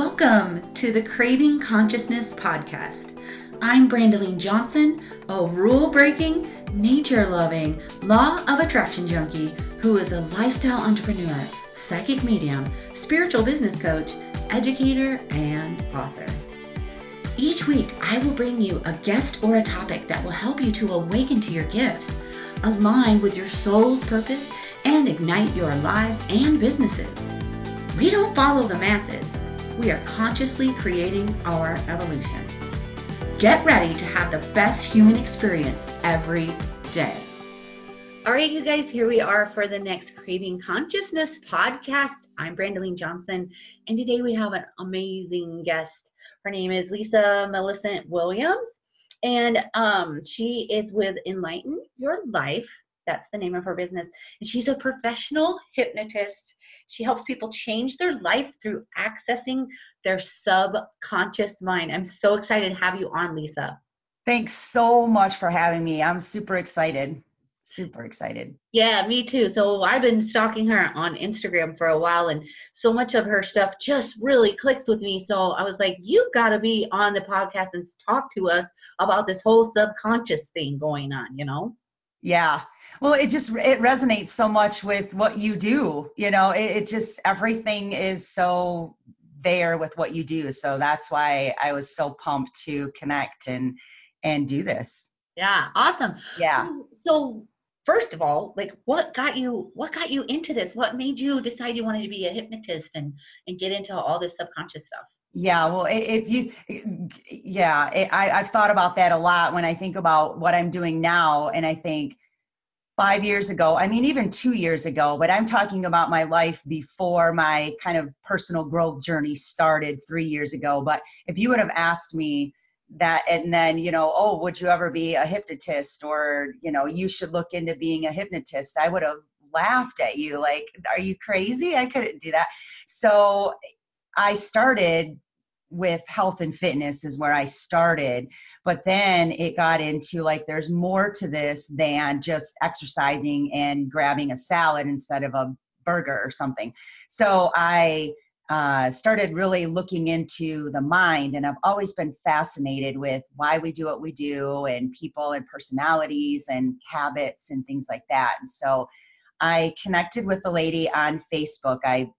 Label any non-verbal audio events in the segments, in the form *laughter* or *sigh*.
Welcome to the Craving Consciousness podcast. I'm Brandeline Johnson, a rule breaking, nature loving, law of attraction junkie who is a lifestyle entrepreneur, psychic medium, spiritual business coach, educator, and author. Each week, I will bring you a guest or a topic that will help you to awaken to your gifts, align with your soul's purpose, and ignite your lives and businesses. We don't follow the masses. We are consciously creating our evolution. Get ready to have the best human experience every day. All right, you guys, here we are for the next Craving Consciousness podcast. I'm Brandeline Johnson, and today we have an amazing guest. Her name is Lisa Millicent Williams, and um, she is with Enlighten Your Life. That's the name of her business. And she's a professional hypnotist. She helps people change their life through accessing their subconscious mind. I'm so excited to have you on, Lisa. Thanks so much for having me. I'm super excited super excited. Yeah, me too. So I've been stalking her on Instagram for a while, and so much of her stuff just really clicks with me. So I was like, you got to be on the podcast and talk to us about this whole subconscious thing going on, you know? Yeah. Well, it just it resonates so much with what you do. You know, it, it just everything is so there with what you do. So that's why I was so pumped to connect and and do this. Yeah, awesome. Yeah. So, so first of all, like what got you what got you into this? What made you decide you wanted to be a hypnotist and and get into all this subconscious stuff? Yeah, well, if you, yeah, I, I've thought about that a lot when I think about what I'm doing now, and I think five years ago, I mean, even two years ago, but I'm talking about my life before my kind of personal growth journey started three years ago. But if you would have asked me that and then you know oh would you ever be a hypnotist or you know you should look into being a hypnotist i would have laughed at you like are you crazy i couldn't do that so i started with health and fitness is where i started but then it got into like there's more to this than just exercising and grabbing a salad instead of a burger or something so i uh, started really looking into the mind, and I've always been fascinated with why we do what we do, and people and personalities and habits and things like that. And so I connected with the lady on Facebook. I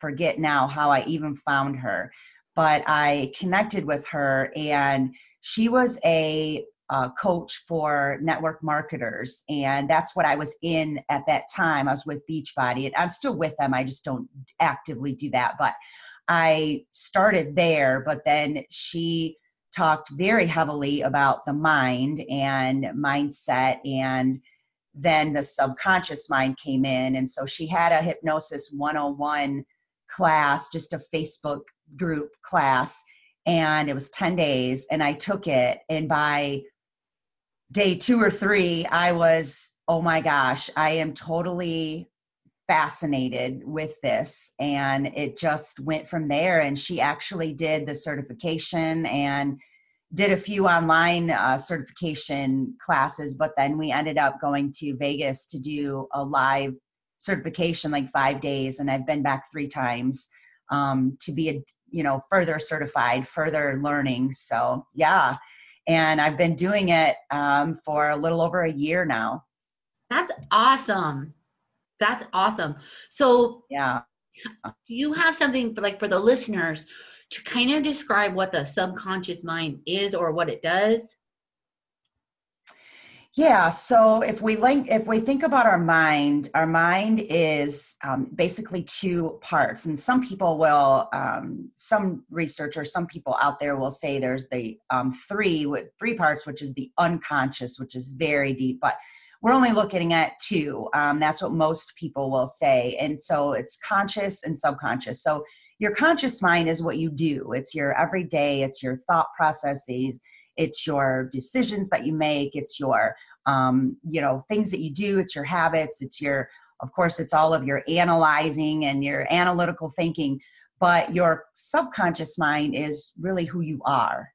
forget now how I even found her, but I connected with her, and she was a uh, coach for network marketers. And that's what I was in at that time. I was with Beachbody. And I'm still with them. I just don't actively do that. But I started there. But then she talked very heavily about the mind and mindset. And then the subconscious mind came in. And so she had a hypnosis 101 class, just a Facebook group class and it was 10 days and i took it and by day two or three, I was, oh my gosh, I am totally fascinated with this. And it just went from there. And she actually did the certification and did a few online uh, certification classes, but then we ended up going to Vegas to do a live certification, like five days. And I've been back three times um, to be a, you know, further certified, further learning. So, yeah and I've been doing it um, for a little over a year now. That's awesome. That's awesome. So, yeah. Do you have something for, like for the listeners to kind of describe what the subconscious mind is or what it does? Yeah, so if we link, if we think about our mind, our mind is um, basically two parts, and some people will, um, some researchers, some people out there will say there's the um, three with three parts, which is the unconscious, which is very deep, but we're only looking at two. Um, that's what most people will say, and so it's conscious and subconscious. So your conscious mind is what you do. It's your everyday. It's your thought processes it's your decisions that you make it's your um, you know things that you do it's your habits it's your of course it's all of your analyzing and your analytical thinking but your subconscious mind is really who you are.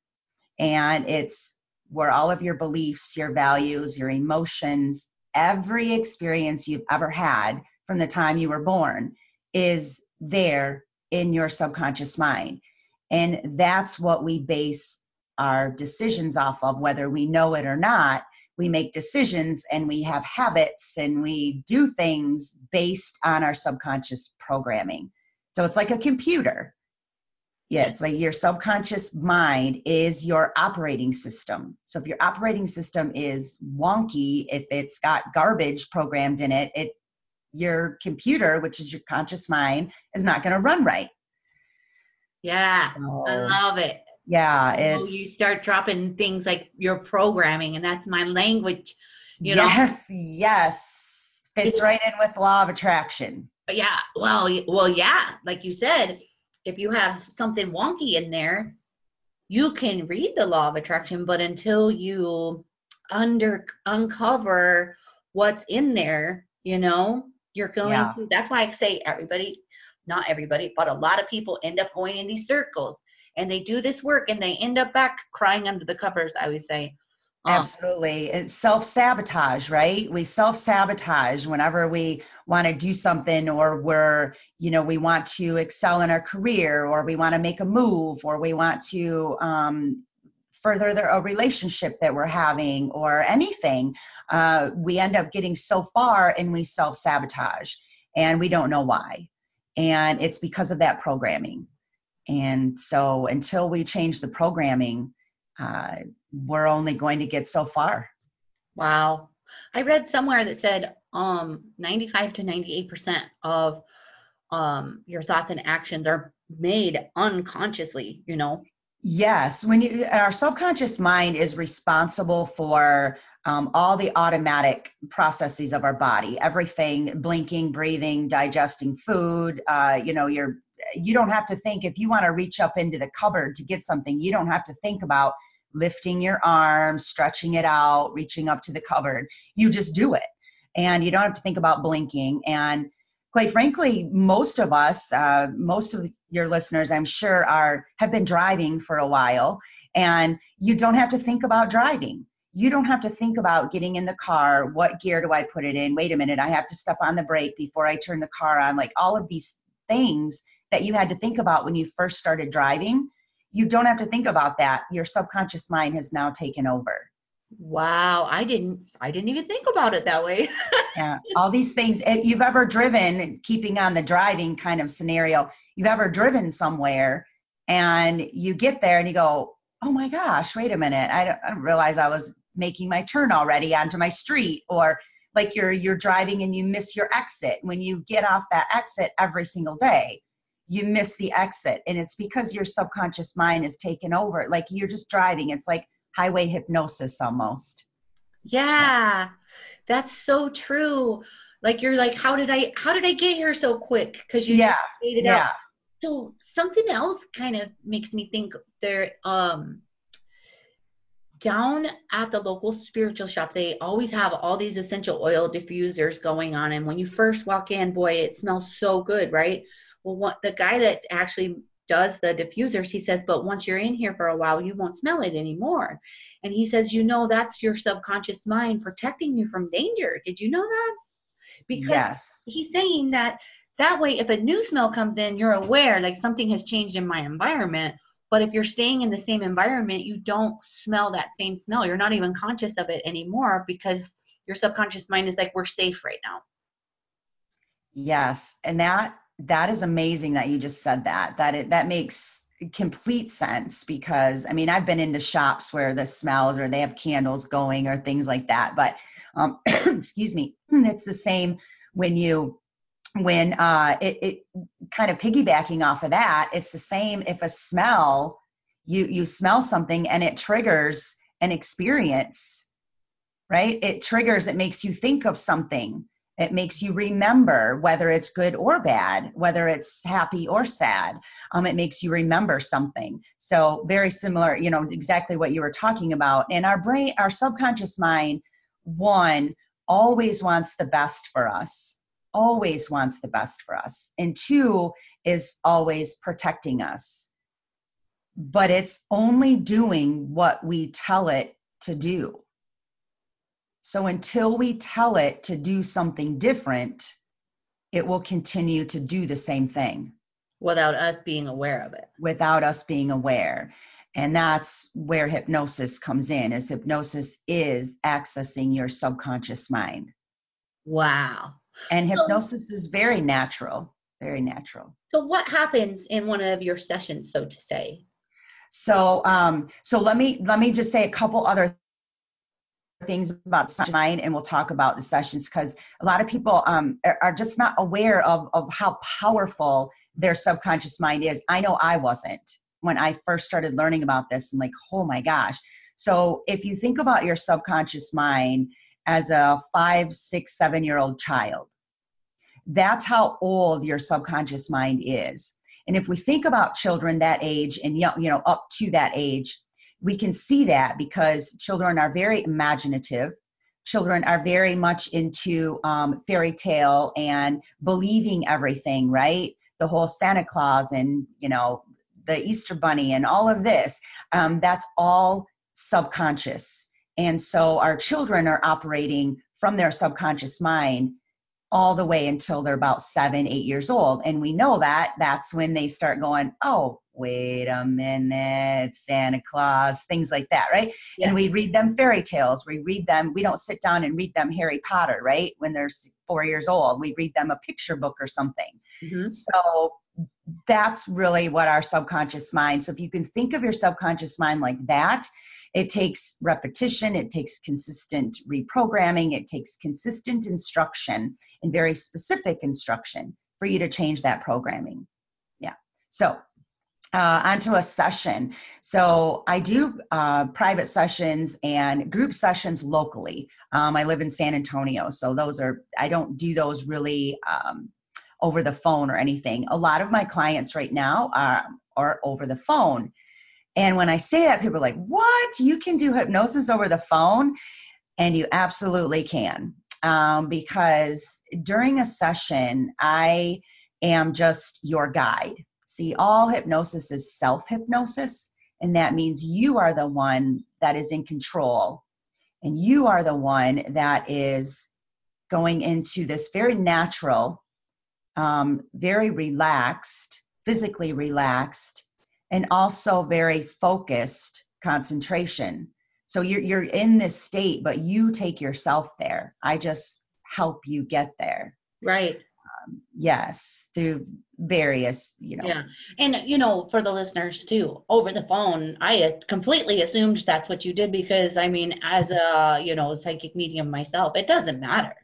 And it's where all of your beliefs your values your emotions every experience you've ever had from the time you were born is there in your subconscious mind. And that's what we base our decisions off of, whether we know it or not. We make decisions and we have habits and we do things based on our subconscious programming. So it's like a computer. Yeah, it's like your subconscious mind is your operating system. So if your operating system is wonky, if it's got garbage programmed in it, it your computer, which is your conscious mind, is not going to run right. Yeah, so, I love it. Yeah, it's you start dropping things like your programming, and that's my language. You yes, know? yes, fits right in with law of attraction. Yeah, well, well, yeah, like you said, if you have something wonky in there, you can read the law of attraction, but until you under uncover what's in there, you know, you're going yeah. to. That's why I say everybody not everybody, but a lot of people end up going in these circles and they do this work and they end up back crying under the covers, I would say. Um, Absolutely. It's self sabotage, right? We self sabotage whenever we want to do something or we're, you know, we want to excel in our career or we want to make a move or we want to um, further the, a relationship that we're having or anything. Uh, we end up getting so far and we self sabotage and we don't know why and it's because of that programming and so until we change the programming uh, we're only going to get so far. Wow. I read somewhere that said um 95 to 98 percent of um your thoughts and actions are made unconsciously you know? Yes. When you our subconscious mind is responsible for um, all the automatic processes of our body. Everything blinking breathing digesting food uh, you know you're you don't have to think if you want to reach up into the cupboard to get something you don't have to think about lifting your arm stretching it out reaching up to the cupboard. You just do it. And you don't have to think about blinking. And quite frankly most of us uh, most of your listeners i'm sure are have been driving for a while. And you don't have to think about driving. You don't have to think about getting in the car. What gear do i put it in? Wait a minute i have to step on the brake before i turn the car on. Like all of these things that you had to think about when you first started driving you don't have to think about that. Your subconscious mind has now taken over. Wow. I didn't i didn't even think about it that way. *laughs* Yeah. All these things if you've ever driven keeping on the driving kind of scenario you've ever driven somewhere and you get there and you go oh my gosh wait a minute. I don't, I don't realize i was making my turn already onto my street. Or like you're you're driving and you miss your exit. When you get off that exit every single day you miss the exit. And it's because your subconscious mind is taken over. Like you're just driving. It's like highway hypnosis almost. Yeah. That's so true. Like you're like how did i how did i get here so quick? Because you yeah. yeah out. so something else kind of makes me think there um down at the local spiritual shop, they always have all these essential oil diffusers going on. And when you first walk in, boy, it smells so good, right? Well, what the guy that actually does the diffusers, he says, but once you're in here for a while, you won't smell it anymore. And he says, you know, that's your subconscious mind protecting you from danger. Did you know that? Because yes. he's saying that that way, if a new smell comes in, you're aware, like something has changed in my environment but if you're staying in the same environment, you don't smell that same smell. You're not even conscious of it anymore because your subconscious mind is like, we're safe right now. Yes. And that that is amazing that you just said that. That it that makes complete sense because I mean I've been into shops where the smells or they have candles going or things like that. But um *clears throat* excuse me, *clears throat* it's the same when you when uh, it, it kind of piggybacking off of that, it's the same if a smell, you you smell something and it triggers an experience, right? It triggers, it makes you think of something. It makes you remember whether it's good or bad, whether it's happy or sad. Um, it makes you remember something. So very similar, you know, exactly what you were talking about. And our brain, our subconscious mind, one always wants the best for us always wants the best for us. And two is always protecting us. But it's only doing what we tell it to do. So until we tell it to do something different, it will continue to do the same thing. without us being aware of it. without us being aware. And that's where hypnosis comes in, is hypnosis is accessing your subconscious mind. Wow. And So- hypnosis is very natural, very natural. So what happens in one of your sessions, so to say? So, um, so let me let me just say a couple other things about mind, and we'll talk about the sessions because a lot of people um, are, are just not aware of of how powerful their subconscious mind is. I know I wasn't when I first started learning about this. I'm like, oh my gosh. So, if you think about your subconscious mind as a five, six, seven year old child, that's how old your subconscious mind is. And if we think about children that age and young, you know, up to that age, we can see that because children are very imaginative. Children are very much into um, fairy tale and believing everything, right? The whole Santa Claus and you know the Easter Bunny and all of this. Um, that's all subconscious, and so our children are operating from their subconscious mind all the way until they're about seven, eight years old. And we know that that's when they start going, oh, wait a minute, Santa Claus, things like that, right? Yeah. And we read them fairy tales. We read them, we don't sit down and read them Harry Potter, right? When they're four years old, we read them a picture book or something. Mhm. So that's really what our subconscious mind. So if you can think of your subconscious mind like that, it takes repetition, it takes consistent reprogramming, it takes consistent instruction and very specific instruction for you to change that programming. Yeah. So uh, onto a session. So I do uh, private sessions and group sessions locally. Um, I live in San Antonio, so those are I don't do those really um, over the phone or anything. A lot of my clients right now are are over the phone. And when I say that, people are like, "What? You can do hypnosis over the phone?" And you absolutely can, um, because during a session, I am just your guide. See, all hypnosis is self hypnosis, and that means you are the one that is in control, and you are the one that is going into this very natural, um, very relaxed, physically relaxed, and also very focused concentration. So you're you're in this state, but you take yourself there. I just help you get there. Right. Um, yes, through various, you know. Yeah. And, you know, for the listeners too, over the phone, I completely assumed that's what you did because, I mean, as a, you know, psychic medium myself, it doesn't matter.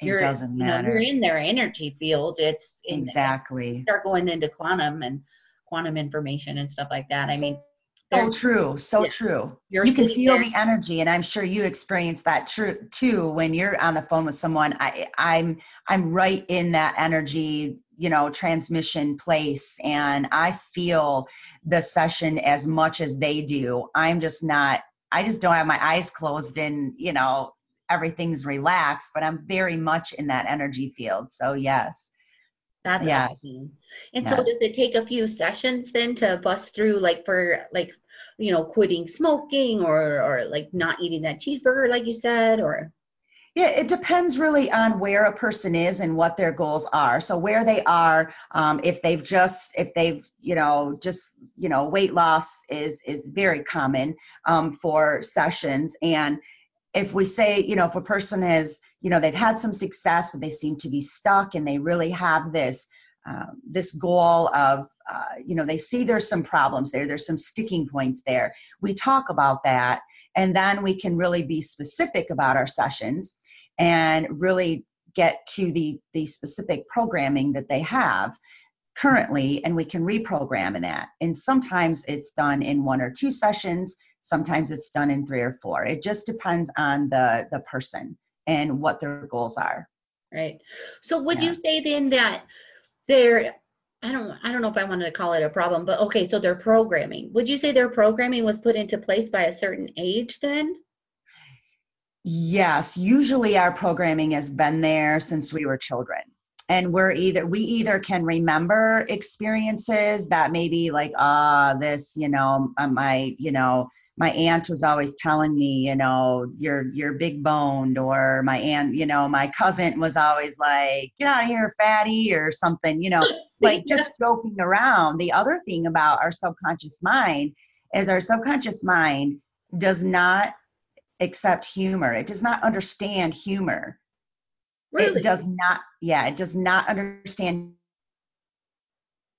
It You're, doesn't you know, matter. you're in their energy field. It's exactly. start going into quantum and quantum information and stuff like that. I mean, So true, so yeah. true. You can feel there- the energy, and I'm sure you experience that true too when you're on the phone with someone. I, I'm I'm right in that energy, you know, transmission place, and I feel the session as much as they do. I'm just not. I just don't have my eyes closed, and you know, everything's relaxed, but I'm very much in that energy field. So yes. That's Yes. awesome. And so does it take a few sessions then to bust through like for like you know quitting smoking or or like not eating that cheeseburger like you said or Yeah, it depends really on where a person is and what their goals are. So where they are, um, if they've just, if they've, you know, just, you know, weight loss is is very common um, for sessions. And if we say, you know, if a person is, you know, they've had some success, but they seem to be stuck, and they really have this um, this goal of, uh, you know, they see there's some problems there, there's some sticking points there. We talk about that, and then we can really be specific about our sessions and really get to the the specific programming that they have currently and we can reprogram in that and sometimes it's done in one or two sessions sometimes it's done in three or four it just depends on the the person and what their goals are right? So would Yeah. you say then that they're I don't I don't know if I wanted to call it a problem, but okay, so their programming. Would you say their programming was put into place by a certain age then? yes usually our programming has been there since we were children and we're either we either can remember experiences that maybe like ah this you know uh, my you know my aunt was always telling me, you know, you're you're big boned, or my aunt, you know, my cousin was always like, get out of here, fatty, or something, you know, *laughs* like just joking around. The other thing about our subconscious mind is our subconscious mind does not accept humor. It does not understand humor. Really? It does not, yeah, it does not understand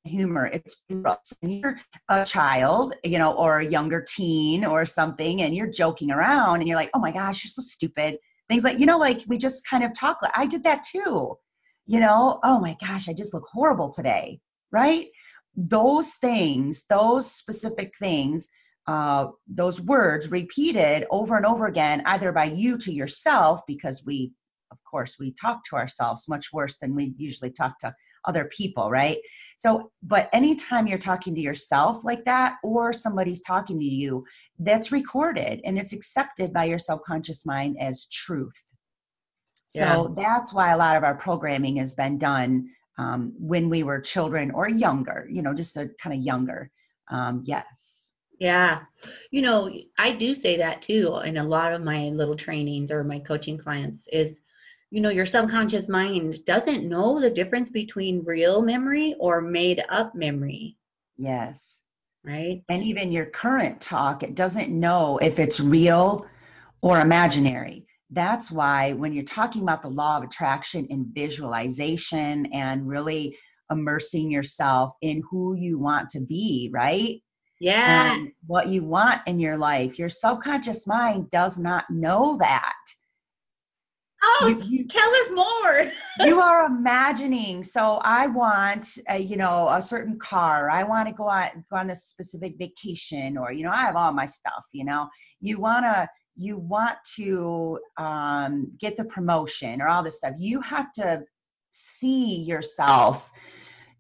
humor. It's when you're a child, you know, or a younger teen or something, and you're joking around and you're like, oh my gosh, you're so stupid. Things like, you know, like we just kind of talk. Like, I did that too. You know, oh my gosh, I just look horrible today. Right? Those things, those specific things, uh, those words repeated over and over again, either by you to yourself, because we, of course, we talk to ourselves much worse than we usually talk to other people, right? So, but anytime you're talking to yourself like that, or somebody's talking to you, that's recorded and it's accepted by your subconscious mind as truth. So yeah. that's why a lot of our programming has been done um, when we were children or younger, you know, just a kind of younger. Um, yes. Yeah. You know, I do say that too in a lot of my little trainings or my coaching clients is you know your subconscious mind doesn't know the difference between real memory or made up memory. Yes. Right? And even your current talk it doesn't know if it's real or imaginary. That's why when you're talking about the law of attraction and visualization and really immersing yourself in who you want to be right? Yeah. And what you want in your life your subconscious mind does not know that Oh, you, tell us more. *laughs* you are imagining. So I want, a, you know, a certain car. I want to go on go on this specific vacation, or you know, I have all my stuff. You know, you wanna you want to um, get the promotion or all this stuff. You have to see yourself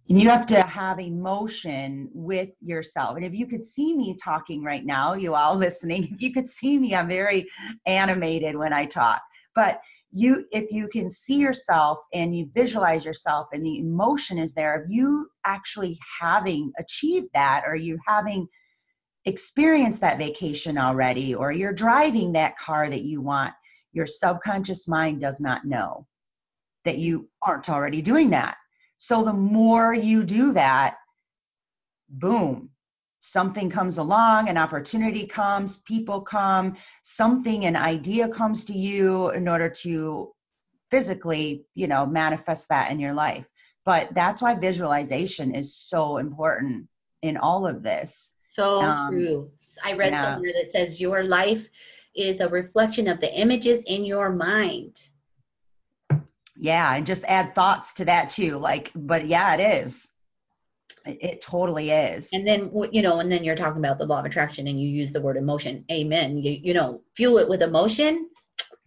and you have to have emotion with yourself. And if you could see me talking right now, you all listening, *laughs* if you could see me, I'm very animated when I talk. But you if you can see yourself and you visualize yourself and the emotion is there of you actually having achieved that or you having experienced that vacation already or you're driving that car that you want your subconscious mind does not know that you aren't already doing that. So the more you do that boom something comes along, an opportunity comes, people come, something, an idea comes to you in order to physically, you know, manifest that in your life. But that's why visualization is so important in all of this. So um, true. I read yeah. somewhere that says your life is a reflection of the images in your mind. Yeah, and just add thoughts to that too. Like, but yeah, it is. It totally is. And then you know, and then you're talking about the law of attraction, and you use the word emotion. Amen. You you know, fuel it with emotion,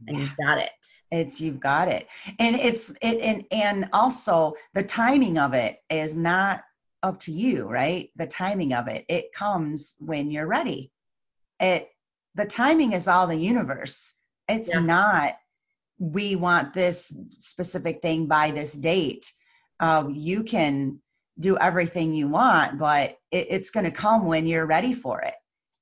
and yeah. you've got it. It's you've got it, and it's it and and also the timing of it is not up to you, right? The timing of it it comes when you're ready. It the timing is all the universe. It's yeah. not we want this specific thing by this date. Uh, you can do everything you want, but it, it's going to come when you're ready for it.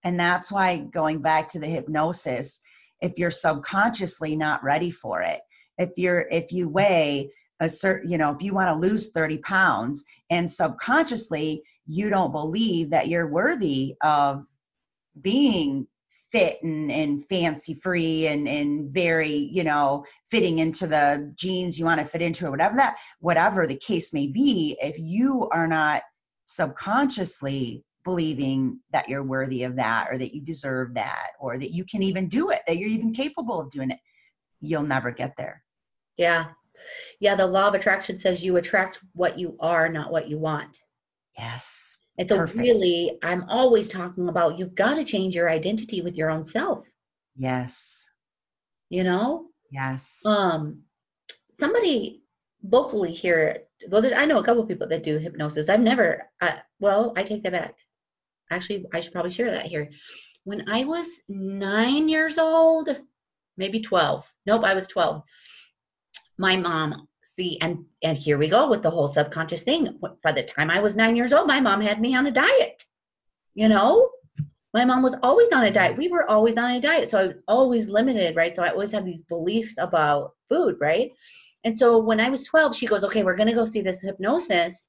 And that's why going back to the hypnosis, if you're subconsciously not ready for it, if you're if you weigh a certain, you know, if you want to lose 30 pounds and subconsciously you don't believe that you're worthy of being fit and, and fancy free and, and very, you know, fitting into the jeans you want to fit into or whatever that, whatever the case may be, if you are not subconsciously believing that you're worthy of that or that you deserve that or that you can even do it, that you're even capable of doing it, you'll never get there. Yeah. Yeah. The law of attraction says you attract what you are, not what you want. Yes. And so, Perfect. really, I'm always talking about you've got to change your identity with your own self. Yes. You know? Yes. Um, somebody locally here, well, I know a couple people that do hypnosis. I've never, well, I take that back. Actually, I should probably share that here. When I was nine years old, maybe 12, nope, I was 12, my mom see and and here we go with the whole subconscious thing by the time i was nine years old my mom had me on a diet you know my mom was always on a diet. We were always on a diet. So I was always limited, right? So I always had these beliefs about food, right? And so when I was 12, she goes, okay, we're going to go see this hypnosis.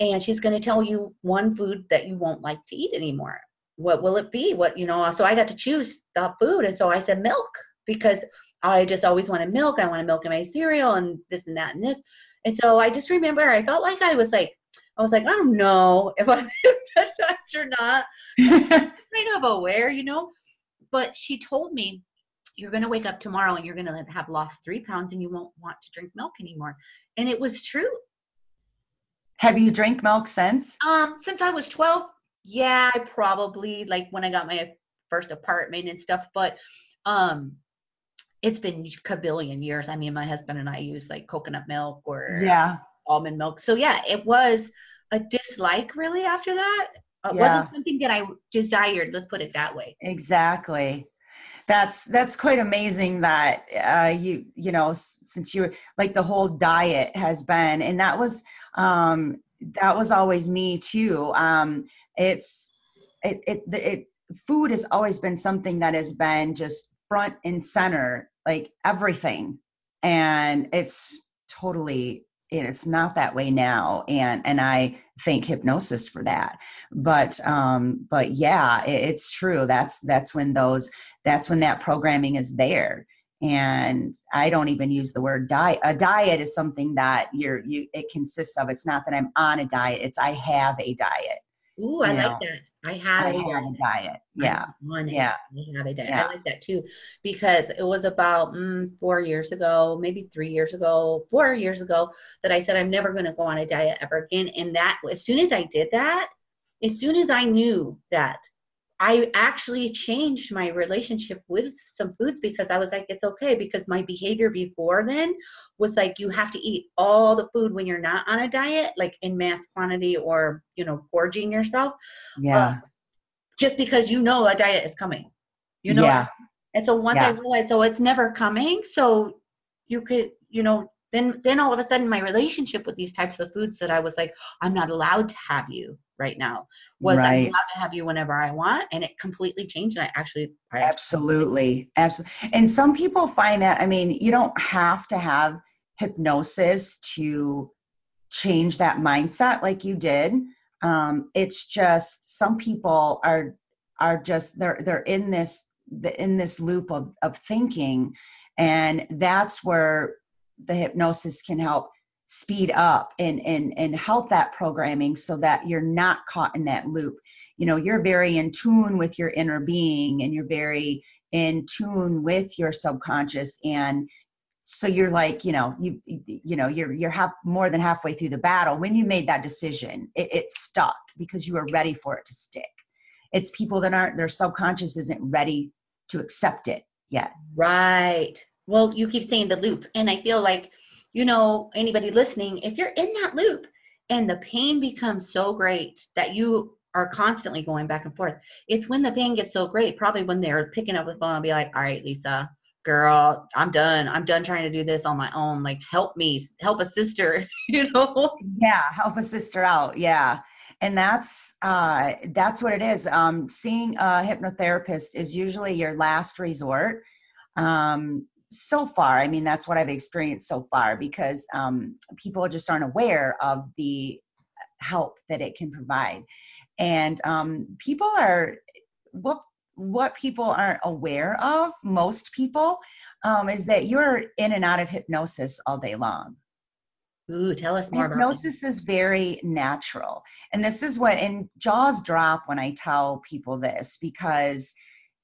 And she's going to tell you one food that you won't like to eat anymore. What will it be? What, you know, so I got to choose the food. And so I said milk because I just always wanted milk. I wanted milk in my cereal and this and that and this. And so I just remember I felt like I was like, I was like, I don't know *laughs* if I'm hypnotized or not. *laughs* kind of aware, you know. But she told me, you're going to wake up tomorrow and you're going to have lost three pounds and you won't want to drink milk anymore. And it was true. Have you drank milk since? Um, since I was 12, yeah, I probably like when I got my first apartment and stuff. But um, it's been a billion years. I mean, my husband and I use like coconut milk or yeah almond milk. So yeah, it was a dislike really after that. It Yeah. wasn't something that I desired. Let's put it that way. exactly that's that's quite amazing that uh, you you know since you like the whole diet has been and that was um that was always me too um it's it it, it food has always been something that has been just front and center like everything. And it's totally it's not that way now. And and i thank hypnosis for that. But um but yeah it, it's true. That's that's when those that's when that programming is there. And i don't even use the word diet. A diet is something that you're you it consists of. It's not that i'm on a diet. It's i have a diet Ooh, I like know, that. I have i a have diet. a diet yeah on it. yeah. I have a diet. Yeah. I like that too because it was about mm, four years ago, maybe three years ago, four years ago that I said I'm never going to go on a diet ever again. And that as soon as I did that, as soon as I knew that, I actually changed my relationship with some foods because I was like, it's okay because my behavior before then was like you have to eat all the food when you're not on a diet, like in mass quantity or you know gorging yourself yeah. Uh, just because you know a diet is coming. You know, yeah. And so once I realized, so it's never coming, so you could, you know, then then all of a sudden my relationship with these types of foods that I was like, I'm not allowed to have you right now, was I'm Right. to have you whenever I want, and it completely changed. And I actually, I Absolutely. Absolutely. And some people find that, I mean, you don't have to have hypnosis to change that mindset like you did. Um, it's just some people are are just they're they're in this in this loop of of thinking, and that's where the hypnosis can help speed up and and and help that programming so that you're not caught in that loop. You know you're very in tune with your inner being and you're very in tune with your subconscious. And so you're like you know you you know you're you're half more than halfway through the battle. When you made that decision it, it stuck because you were ready for it to stick. It's people that aren't their subconscious isn't ready to accept it yet. Right. Well, you keep saying the loop, and I feel like, you know, anybody listening, if you're in that loop and the pain becomes so great that you are constantly going back and forth, it's when the pain gets so great, probably when they're picking up the phone and be like, all right, Lisa, girl, I'm done. I'm done trying to do this on my own. Like, help me, help a sister, *laughs* you know? yeah help a sister out yeah and that's uh that's what it is um seeing a hypnotherapist is usually your last resort um so far i mean that's what i've experienced so far because um people just aren't aware of the help that it can provide. And um people are what what people aren't aware of most people um, is that you're in and out of hypnosis all day long. Ooh, tell us more about hypnosis is very natural. And this is what and jaws drop when i tell people this because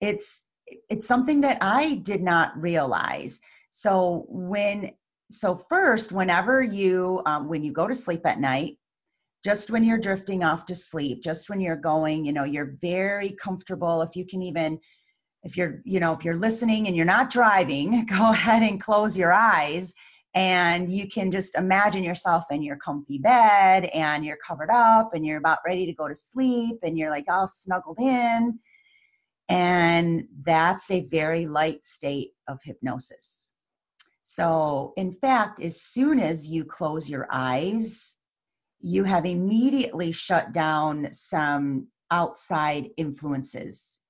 it's it's something that i did not realize. So when so first whenever you um, when you go to sleep at night just when you're drifting off to sleep just when you're going you know you're very comfortable. If you can even if you're you know if you're listening and you're not driving *laughs* go ahead and close your eyes and you can just imagine yourself in your comfy bed and you're covered up and you're about ready to go to sleep and you're like all snuggled in and that's a very light state of hypnosis so in fact as soon as you close your eyes you have immediately shut down some outside influences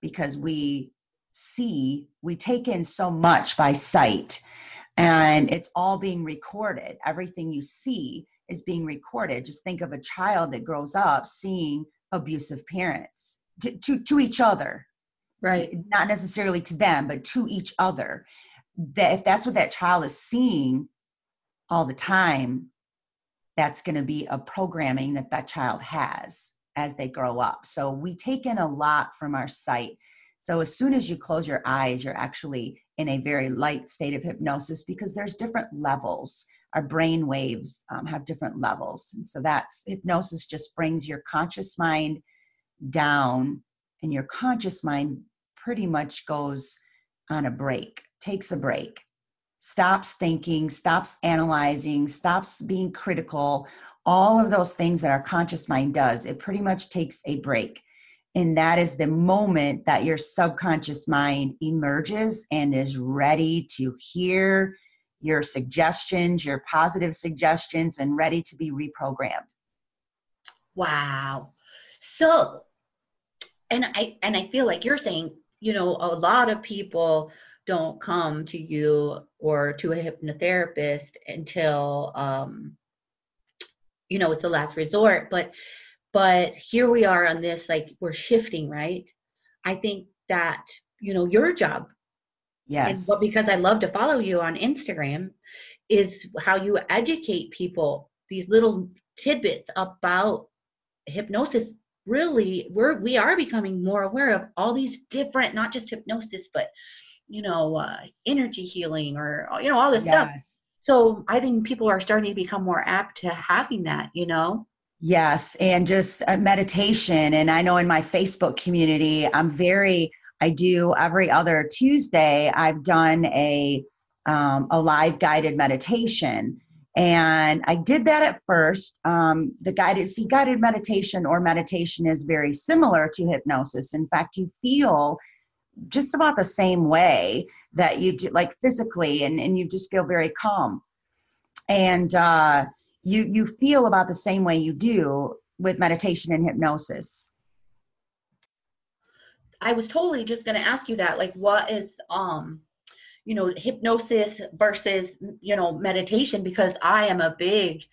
because we see, we take in so much by sight and it's all being recorded. Everything you see is being recorded. Just think of a child that grows up seeing abusive parents to, to, to each other. Right. Not necessarily to them, but to each other. That if that's what that child is seeing all the time, that's going to be a programming that that child has as they grow up. So we take in a lot from our sight. So as soon as you close your eyes, you're actually in a very light state of hypnosis because there's different levels. Our brain waves um, have different levels. And so that's hypnosis just brings your conscious mind down, and your conscious mind pretty much goes on a break, takes a break, stops thinking, stops analyzing, stops being critical, all of those things that our conscious mind does. It pretty much takes a break. And that is the moment that your subconscious mind emerges and is ready to hear your suggestions, your positive suggestions, and ready to be reprogrammed. Wow. So, and I and I feel like you're saying, you know, a lot of people don't come to you or to a hypnotherapist until um you know it's the last resort. But but here we are on this like we're shifting right? I think that you know your job yes. and but because i love to follow you on instagram is how you educate people these little tidbits about hypnosis really we're we are becoming more aware of all these different not just hypnosis but you know uh, energy healing or you know all this yes. stuff so i think people are starting to become more apt to having that you know Yes, and just uh, meditation. And I know in my Facebook community, I'm very, I do every other Tuesday, I've done a, um, a live guided meditation. And I did that at first. Um, the guided, see, guided meditation or meditation is very similar to hypnosis. In fact, you feel just about the same way that you do, like physically, and, and you just feel very calm. And, uh, you you feel about the same way you do with meditation and hypnosis i was totally just going to ask you that like what is um you know hypnosis versus you know meditation because i am a big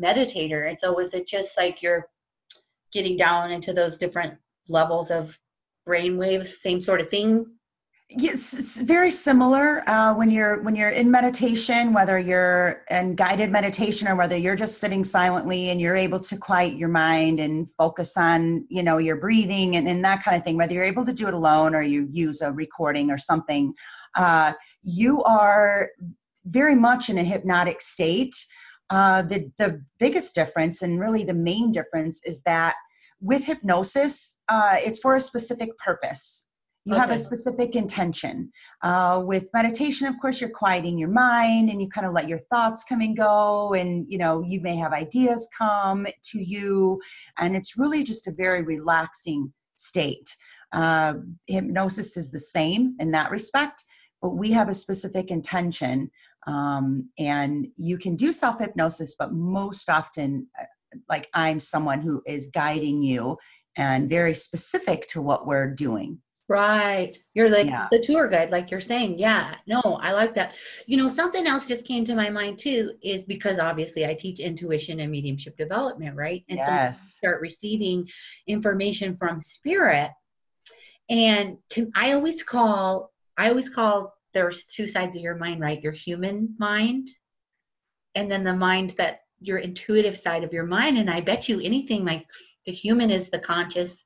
meditator. And so is it just like you're getting down into those different levels of brain waves same sort of thing Yes, it's very similar uh, when you're when you're in meditation, whether you're in guided meditation or whether you're just sitting silently and you're able to quiet your mind and focus on you know your breathing and, and that kind of thing. Whether you're able to do it alone or you use a recording or something, uh, you are very much in a hypnotic state. Uh, the the biggest difference and really the main difference is that with hypnosis, uh, it's for a specific purpose you okay. have a specific intention. Uh, with meditation, of course, you're quieting your mind and you kind of let your thoughts come and go, and you know you may have ideas come to you, and it's really just a very relaxing state. Uh, hypnosis is the same in that respect, but we have a specific intention, um, and you can do self hypnosis, but most often, uh, like I'm someone who is guiding you and very specific to what we're doing. Right. You're like yeah. the tour guide, like you're saying. Yeah. No, I like that. You know, something else just came to my mind too, is because obviously I teach intuition and mediumship development, right? And yes. so start receiving information from spirit. And to I always call I always call there's two sides of your mind, right? Your human mind and then the mind that your intuitive side of your mind. And I bet you anything like the human is the conscious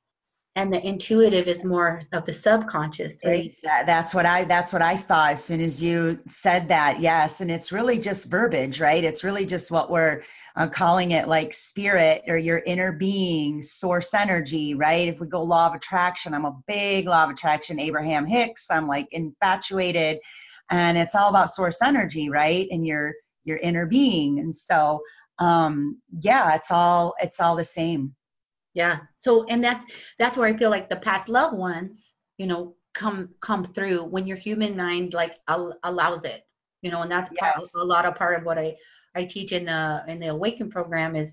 and the intuitive is more of the subconscious. Right that's what i that's what i thought as soon as you said that yes. And it's really just verbiage right? It's really just what we're uh, calling it like spirit or your inner being source energy right? If we go law of attraction i'm a big law of attraction abraham hicks. I'm like infatuated. And it's all about source energy right? And your your inner being. And so um yeah it's all it's all the same yeah. So and that's that's where I feel like the past loved ones, you know, come come through when your human mind like al- allows it. You know, and that's yes. part, a lot of part of what I I teach in the in the awaken program is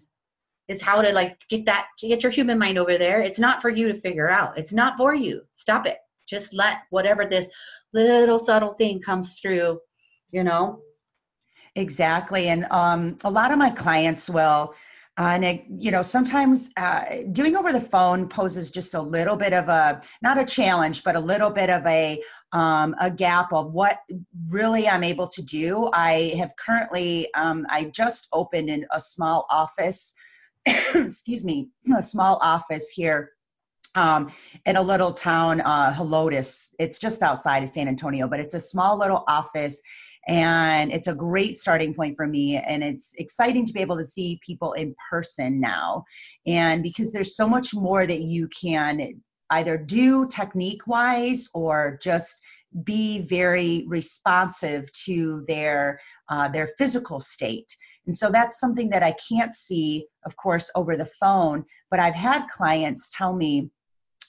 is how to like get that get your human mind over there. It's not for you to figure out. It's not for you. Stop it. Just let whatever this little subtle thing comes through, you know. Exactly. And um, a lot of my clients will uh, and it, you know, sometimes uh, doing over the phone poses just a little bit of a not a challenge, but a little bit of a um, a gap of what really I'm able to do. I have currently um, I just opened in a small office, *coughs* excuse me, a small office here um, in a little town, uh, Helotes. It's just outside of San Antonio, but it's a small little office and it's a great starting point for me and it's exciting to be able to see people in person now. And because there's so much more that you can either do technique wise or just be very responsive to their uh, their physical state. And so that's something that i can't see of course over the phone but i've had clients tell me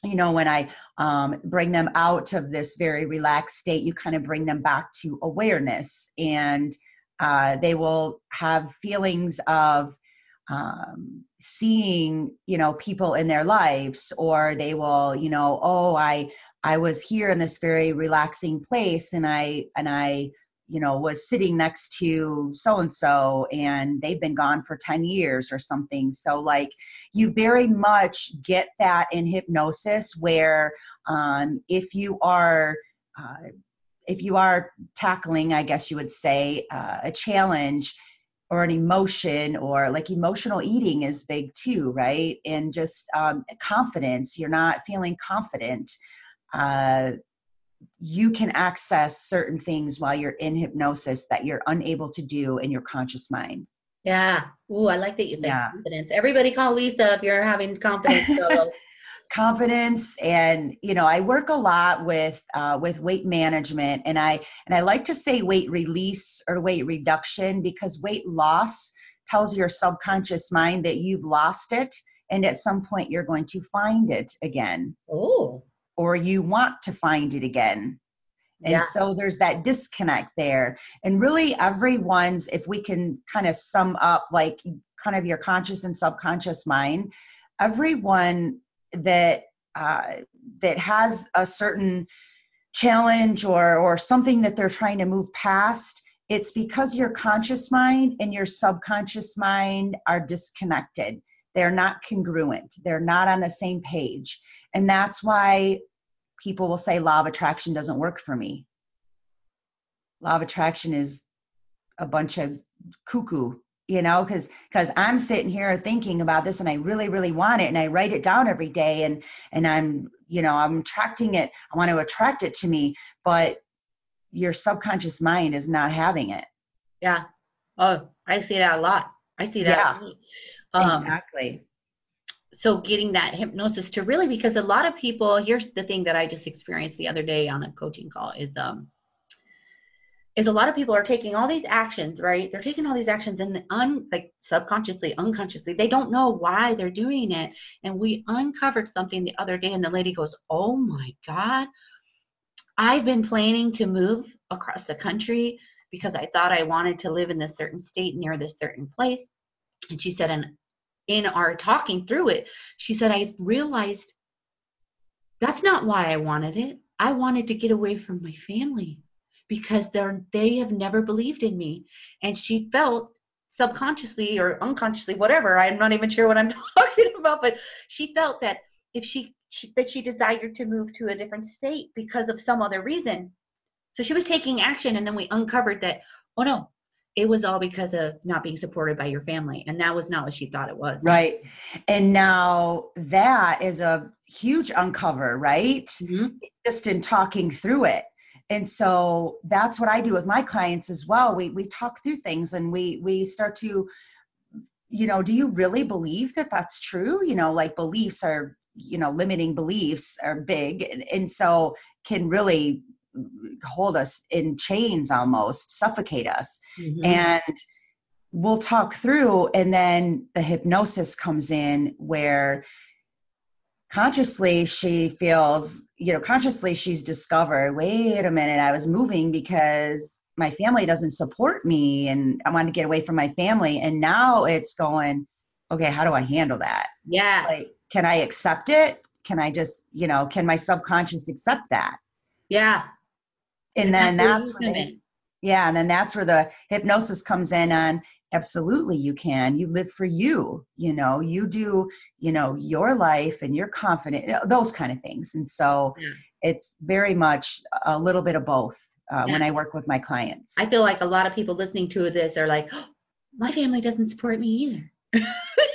you know, when I um, bring them out of this very relaxed state, you kind of bring them back to awareness, and uh, they will have feelings of um, seeing, you know, people in their lives, or they will, you know, oh, I I was here in this very relaxing place, and I and I you know was sitting next to so and so and they've been gone for 10 years or something. So like you very much get that in hypnosis where um, if you are uh, if you are tackling i guess you would say uh, a challenge or an emotion or like emotional eating is big too right? And just um, confidence you're not feeling confident uh, you can access certain things while you're in hypnosis that you're unable to do in your conscious mind. Yeah. Ooh, I like that you said yeah. confidence. Everybody call Lisa if you're having confidence. *laughs* So. confidence and you know i work a lot with uh, with weight management and i and i like to say weight release or weight reduction because weight loss tells your subconscious mind that you've lost it and at some point you're going to find it again oh or you want to find it again. And yeah. so there's that disconnect there. And really, everyone's, if we can kind of sum up like kind of your conscious and subconscious mind, everyone that uh, that has a certain challenge or or something that they're trying to move past, it's because your conscious mind and your subconscious mind are disconnected. They're not congruent. They're not on the same page. And that's why people will say law of attraction doesn't work for me. Law of attraction is a bunch of cuckoo, you know, because because I'm sitting here thinking about this and I really really want it and I write it down every day and and I'm you know I'm attracting it. I want to attract it to me, but your subconscious mind is not having it. Yeah. Oh, I see that a lot. I see that. Yeah. Um, exactly so getting that hypnosis to really because a lot of people here's the thing that i just experienced the other day on a coaching call is um is a lot of people are taking all these actions right? They're taking all these actions and un like subconsciously unconsciously they don't know why they're doing it. And we uncovered something the other day and the lady goes oh my god i've been planning to move across the country because i thought i wanted to live in this certain state near this certain place. And she said and in our talking through it, she said, I realized that's not why I wanted it. I wanted to get away from my family because they're they have never believed in me. And she felt subconsciously or unconsciously, whatever, I'm not even sure what I'm *laughs* talking about, but she felt that if she, she that she desired to move to a different state because of some other reason. So she was taking action and then we uncovered that, oh no, it was all because of not being supported by your family and that was not what she thought it was. Right. And now that is a huge uncover right? Mm-hmm. just in talking through it. And so that's what i do with my clients as well. We we talk through things and we we start to you know do you really believe that that's true? You know like beliefs are you know limiting beliefs are big. And, and so can really hold us in chains almost, suffocate us. Mm-hmm. And we'll talk through, and then the hypnosis comes in where consciously she feels, you know, consciously she's discovered, wait a minute, I was moving because my family doesn't support me and I wanted to get away from my family. And now it's going, okay, how do I handle that? Yeah. Like, can I accept it? Can I just, you know, can my subconscious accept that? yeah. And then that's where the, yeah, and then that's where the hypnosis comes in on absolutely you can. You live for you, you know, you do, you know, your life and you're confident, uh, those kind of things. And so Yeah. it's very much a little bit of both uh, when I work with my clients. I feel like a lot of people listening to this are like, oh, my family doesn't support me either.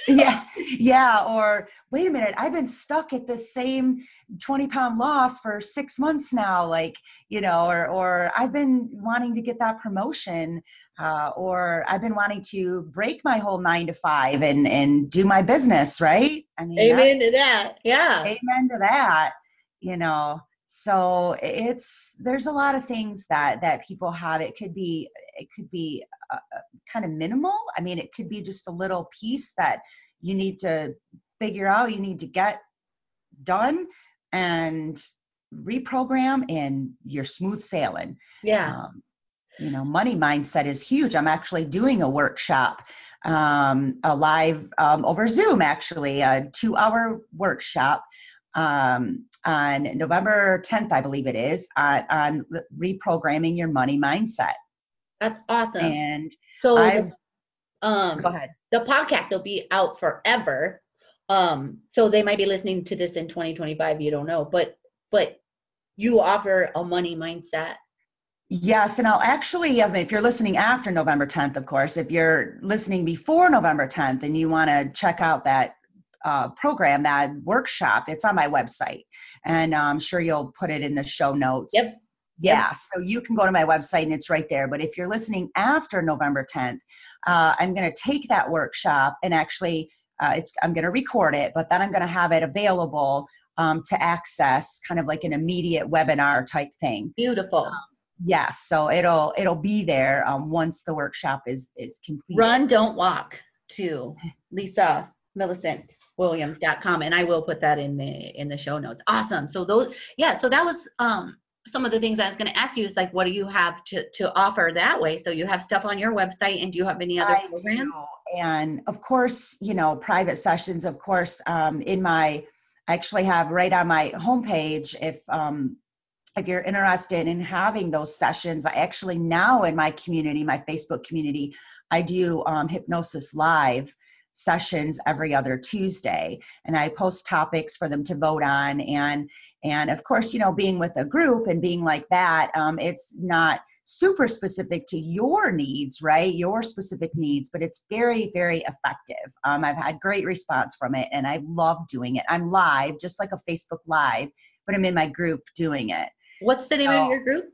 Yeah yeah or wait a minute i've been stuck at the same 20 pound loss for six months now like you know or or i've been wanting to get that promotion uh, or i've been wanting to break my whole nine to five and and do my business right i mean Amen to that. Yeah. amen to that you know so it's there's a lot of things that that people have. It could be it could be uh, uh, kind of minimal. I mean it could be just a little piece that you need to figure out you need to get done and reprogram and you're smooth sailing. Yeah. um, you know money mindset is huge. I'm actually doing a workshop um, a live um, over zoom actually a two hour workshop um, on november 10th i believe it is uh, on reprogramming your money mindset That's awesome. and so I've- um go ahead the podcast will be out forever. Um, so they might be listening to this in 2025, you don't know, but but you offer a money mindset. Yes, and I'll actually, if you're listening after November 10th, of course, if you're listening before November 10th and you want to check out that uh, program, that workshop, it's on my website. And uh, I'm sure you'll put it in the show notes. Yep. Yeah, so you can go to my website and it's right there. But if you're listening after November 10th, uh, I'm going to take that workshop and actually, uh, it's I'm going to record it, but then I'm going to have it available um, to access, kind of like an immediate webinar type thing. Beautiful. Yes, so it'll it'll be there um, once the workshop is is complete. Run, don't walk to Lisa Millicent Williams.com and I will put that in the in the show notes. Awesome. So those yeah, so that was um some of the things I was going to ask you is like what do you have to to offer that way? So you have stuff on your website and do you have any other I programs? do, and of course, you know, private sessions. Of course, um, in my I actually have right on my homepage if um, if you're interested in having those sessions. I actually now in my community, my Facebook community, I do um, hypnosis live sessions every other Tuesday and I post topics for them to vote on and and of course you know being with a group and being like that um, it's not super specific to your needs right your specific needs but it's very very effective um, I've had great response from it and I love doing it I'm live just like a Facebook live but I'm in my group doing it What's the name of your group?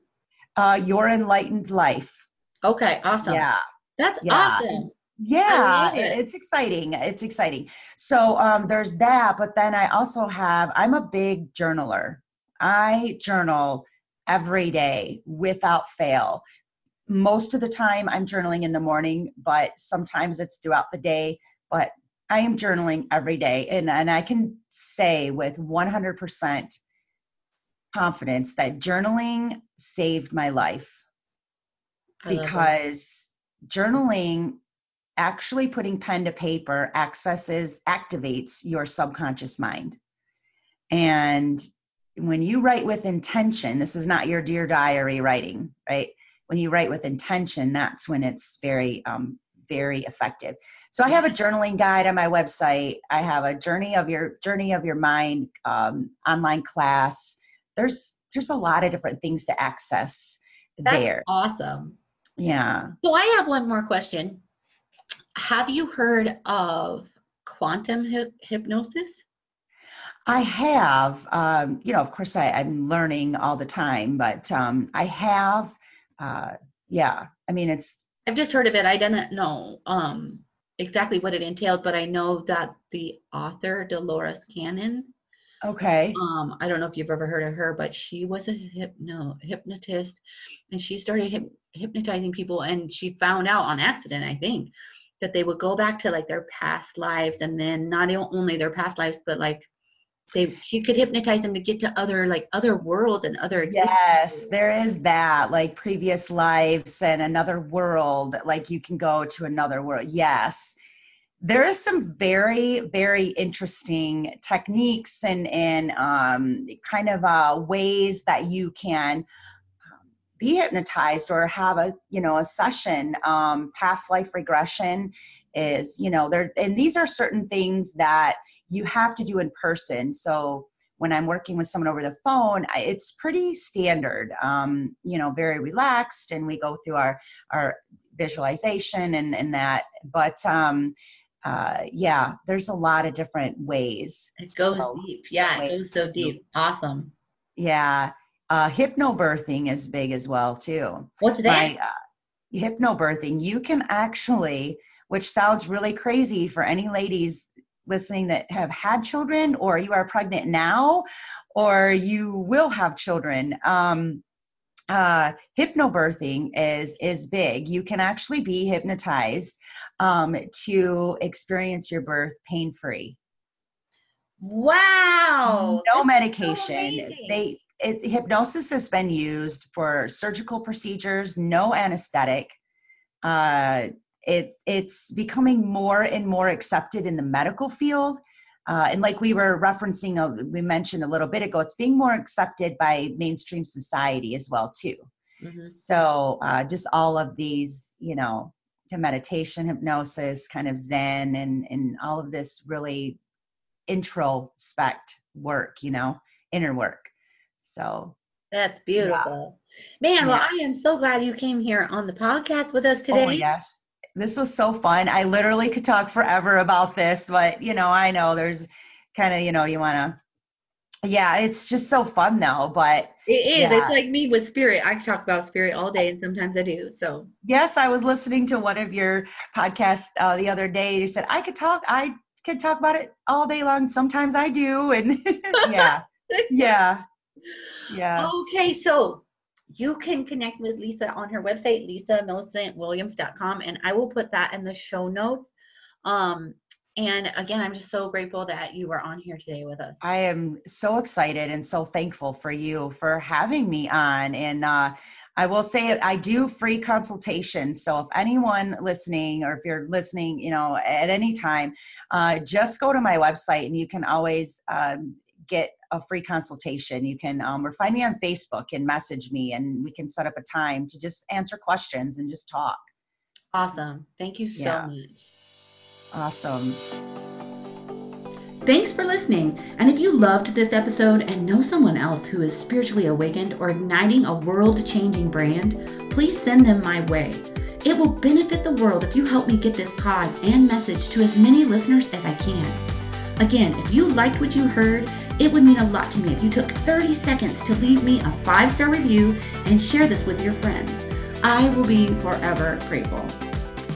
uh, your enlightened life Okay, awesome. yeah That's Yeah. awesome. Yeah, it- it. it's exciting. It's exciting. So um, there's that, but then I also have. I'm a big journaler. I journal every day without fail. Most of the time, I'm journaling in the morning, but sometimes it's throughout the day. But I am journaling every day, and and I can say with 100% confidence that journaling saved my life it. because journaling actually putting pen to paper accesses activates your subconscious mind. And when you write with intention this is not your dear diary writing right? When you write with intention that's when it's very um, very effective. So i have a journaling guide on my website. I have a journey of your journey of your mind um, online class. There's there's a lot of different things to access That's there. awesome. yeah. So I have one more question. Have you heard of quantum hyp- hypnosis? I have, um, you know, of course, I, I'm learning all the time, but um, I have, uh, yeah. I mean, it's I've just heard of it. I didn't know um, exactly what it entailed, but I know that the author Dolores Cannon. okay. Um, I don't know if you've ever heard of her, but she was a hypno hypnotist, and she started hyp- hypnotizing people. And she found out on accident, I think, that they would go back to like their past lives, and then not only their past lives, but like they she could hypnotize them to get to other like other worlds and other Yes, there is that, like previous lives and another world, like you can go to another world. Yes. there is some very very interesting techniques and and um, kind of uh, ways that you can be hypnotized or have a you know a session um, past life regression is you know there and these are certain things that you have to do in person so when i'm working with someone over the phone it's pretty standard um, you know very relaxed and we go through our our visualization and and that but um uh, yeah, there's a lot of different ways. It goes so, deep. Yeah, it goes so deep. Awesome. Yeah. Uh, hypnobirthing is big as well too. What's that? My, uh, hypnobirthing. You can actually, which sounds really crazy for any ladies listening that have had children, or you are pregnant now, or you will have children. Um, uh, hypnobirthing is is big. You can actually be hypnotized um, to experience your birth pain free. Wow! No medication. So they it, hypnosis has been used for surgical procedures. No anesthetic. Uh, it, it's becoming more and more accepted in the medical field. Uh, and like we were referencing, uh, we mentioned a little bit ago, it's being more accepted by mainstream society as well too. Mm-hmm. So uh, just all of these, you know, to meditation, hypnosis, kind of Zen, and and all of this really introspect work, you know, inner work. So that's beautiful, yeah. man. Yeah. Well, I am so glad you came here on the podcast with us today. Oh my gosh, this was so fun. I literally could talk forever about this, but you know, I know there's kind of, you know, you want to yeah, it's just so fun though. But it is. Yeah. It's like me with spirit. I talk about spirit all day, and sometimes I do. So yes, I was listening to one of your podcasts uh, the other day. You said I could talk. I could talk about it all day long. Sometimes I do, and *laughs* yeah, *laughs* yeah, yeah. Okay, so you can connect with Lisa on her website, lisamillicentwilliams.com, and I will put that in the show notes. Um, and again, I'm just so grateful that you were on here today with us. I am so excited and so thankful for you for having me on. And uh, I will say I do free consultations. So if anyone listening or if you're listening, you know, at any time, uh, just go to my website and you can always um, get a free consultation. You can um, or find me on Facebook and message me, and we can set up a time to just answer questions and just talk. Awesome. Thank you so yeah. much. Awesome. Thanks for listening. And if you loved this episode and know someone else who is spiritually awakened or igniting a world changing brand, please send them my way. It will benefit the world if you help me get this pod and message to as many listeners as I can. Again, if you liked what you heard, it would mean a lot to me if you took 30 seconds to leave me a five star review and share this with your friends. I will be forever grateful.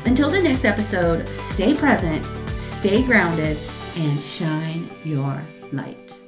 Until the next episode, stay present, stay grounded, and shine your light.